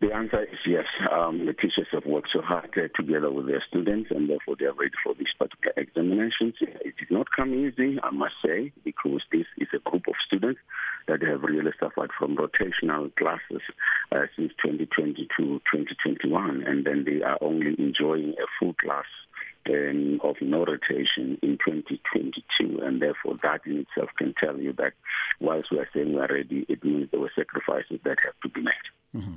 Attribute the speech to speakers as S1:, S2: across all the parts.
S1: The answer is yes. Um, the teachers have worked so hard uh, together with their students, and therefore they are ready for these particular examinations. It did not come easy, I must say, because this is a group of students that have really suffered from rotational classes uh, since 2020 to 2021, and then they are only enjoying a full class um, of no rotation in 2022, and therefore that in itself can tell you that whilst we are saying we are ready, it means there were sacrifices that have to be made.
S2: Mm-hmm.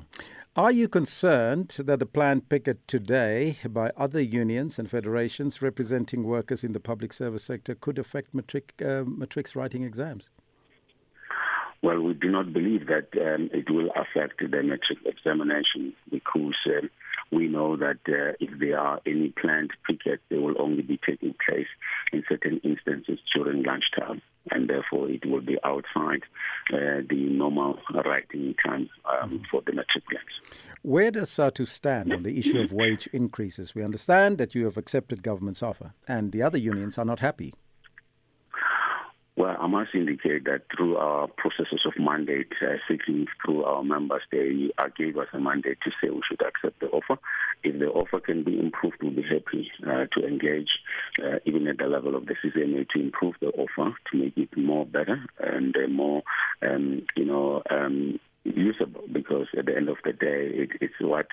S2: Are you concerned that the planned picket today by other unions and federations representing workers in the public service sector could affect matric, uh, matrix writing exams?
S1: Well, we do not believe that um, it will affect the matric examination because um, we know that uh, if there are any planned pickets, they will only be taking place in certain instances during lunchtime and therefore it will be outside uh, the normal writing time um, mm-hmm. for the matriculants.
S2: Where does SADTU stand on the issue of wage increases? We understand that you have accepted government's offer, and the other unions are not happy.
S1: Well, I must indicate that through our processes of mandate uh, seeking through our members, they uh, gave us a mandate to say we should accept the offer. If the offer can be improved, we'll be happy uh, to engage, uh, even at the level of the CCMA, to improve the offer to make it more better and uh, more, um, you know, um, usable because at the end of the day, it, it's what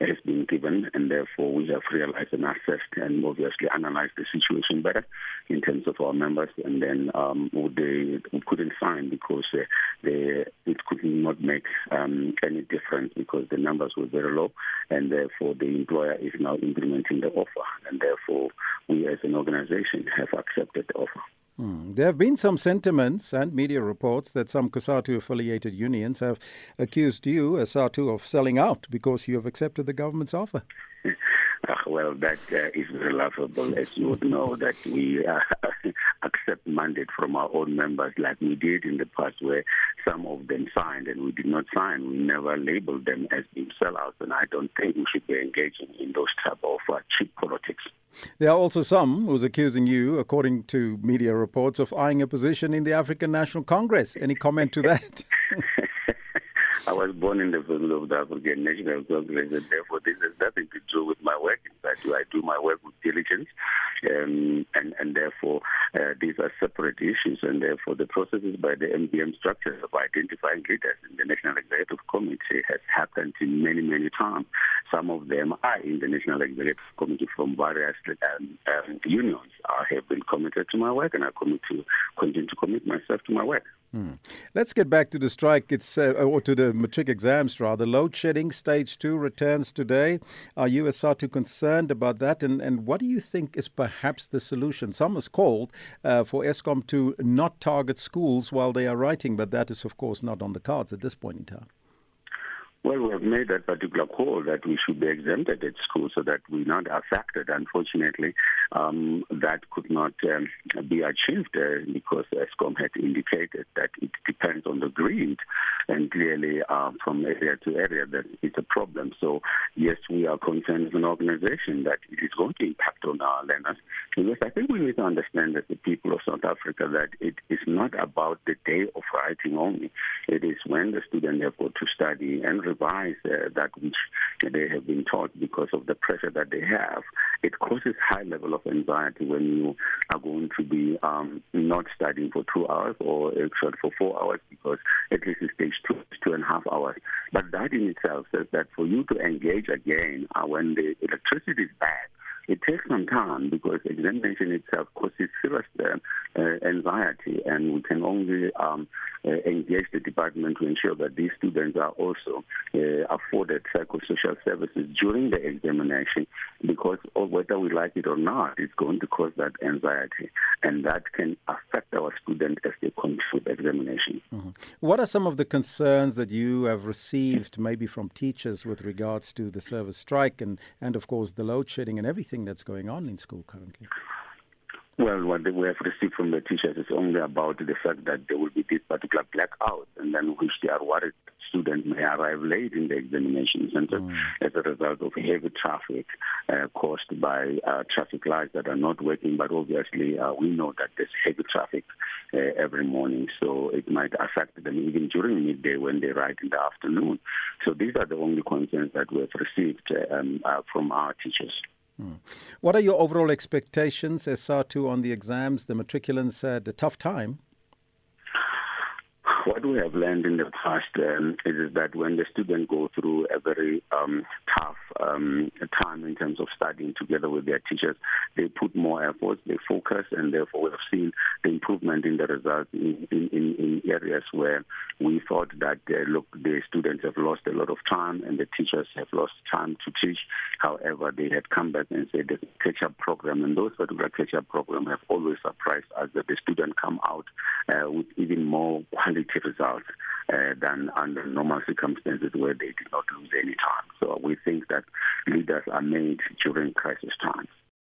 S1: has been given, and therefore we have realized and assessed and obviously analyzed the situation better in terms of our members, and then um, they we couldn't sign because uh, they, it could not make um, any difference because the numbers were very low, and therefore the employer is now implementing the offer, and therefore we as an organization have accepted the offer.
S2: Hmm. There have been some sentiments and media reports that some COSATU affiliated unions have accused you, as SADTU, of selling out because you have accepted the government's offer.
S1: well, that uh, is laughable, as you would know, that we uh, accept mandate from our own members like we did in the past where some of them signed and we did not sign. We never labeled them as being sellouts, and I don't think we should be engaging in those type of uh, cheap politics.
S2: There are also some who's accusing you, according to media reports, of eyeing a position in the African National Congress. Any comment to that?
S1: I was born in the middle of the African National Congress, and therefore this has nothing to do with my work. In fact, I do my work with diligence, um, and and therefore uh, these are separate issues, and therefore the processes by the MDM structures of identifying leaders in the National Executive Committee has happened in many many times. Some of them are in the National Executive Committee from various um, um, unions. I have been committed to my work, and I commit to continue to commit myself to my work.
S2: Hmm. Let's get back to the strike. It's uh, or to the matric exams rather. Load shedding stage two returns today. Are you as SADTU concerned about that? And and what do you think is perhaps the solution? Some has called uh, for Eskom to not target schools while they are writing, but that is of course not on the cards at this point in time.
S1: Well, we have made that particular call that we should be exempted at school so that we're not affected. Unfortunately, um, that could not um, be achieved uh, because Eskom had indicated that it depends on the grid, and clearly uh, from area to area that it's a problem. So, yes, we are concerned as an organization that it is going to impact on our learners. Because I think we need to understand that the people of South Africa that it is not about the day of writing only. It is when the student have got to study and revise uh, that which they have been taught because of the pressure that they have. It causes high level of anxiety when you are going to be um, not studying for two hours or actually for four hours because at least it takes two, two and a half hours. But that in itself says that for you to engage again uh, when the electricity is bad, it takes some time because examination itself causes serious uh, uh, anxiety, and we can only um, uh, engage the department to ensure that these students are also uh, afforded psychosocial services during the examination because whether we like it or not, it's going to cause that anxiety, and that can affect our students as they come through the examination.
S2: Mm-hmm. What are some of the concerns that you have received, maybe from teachers, with regards to the service strike and, and of course, the load shedding and everything that's going on in school currently?
S1: Well, what we have received from the teachers is only about the fact that there will be this particular blackout, and then which they are worried students may arrive late in the examination center mm. as a result of heavy traffic uh, caused by uh, traffic lights that are not working. But obviously, uh, we know that there's heavy traffic uh, every morning, so it might affect them even during midday when they ride in the afternoon. So these are the only concerns that we have received um, uh, from our teachers.
S2: Hmm. What are your overall expectations, SR2, on the exams? The matriculants had a tough time
S1: what we have learned in the past um, is, is, that when the students go through a very um, tough um, time in terms of studying together with their teachers, they put more effort, they focus, and therefore we have seen the improvement in the results in, in, in areas where we thought that uh, look, the students have lost a lot of time and the teachers have lost time to teach. However, they had come back and said the catch-up program, and those particular catch-up programs have always surprised us that the students come even more quality results uh, than under normal circumstances where they did not lose any time. So we think that leaders are made during crisis times.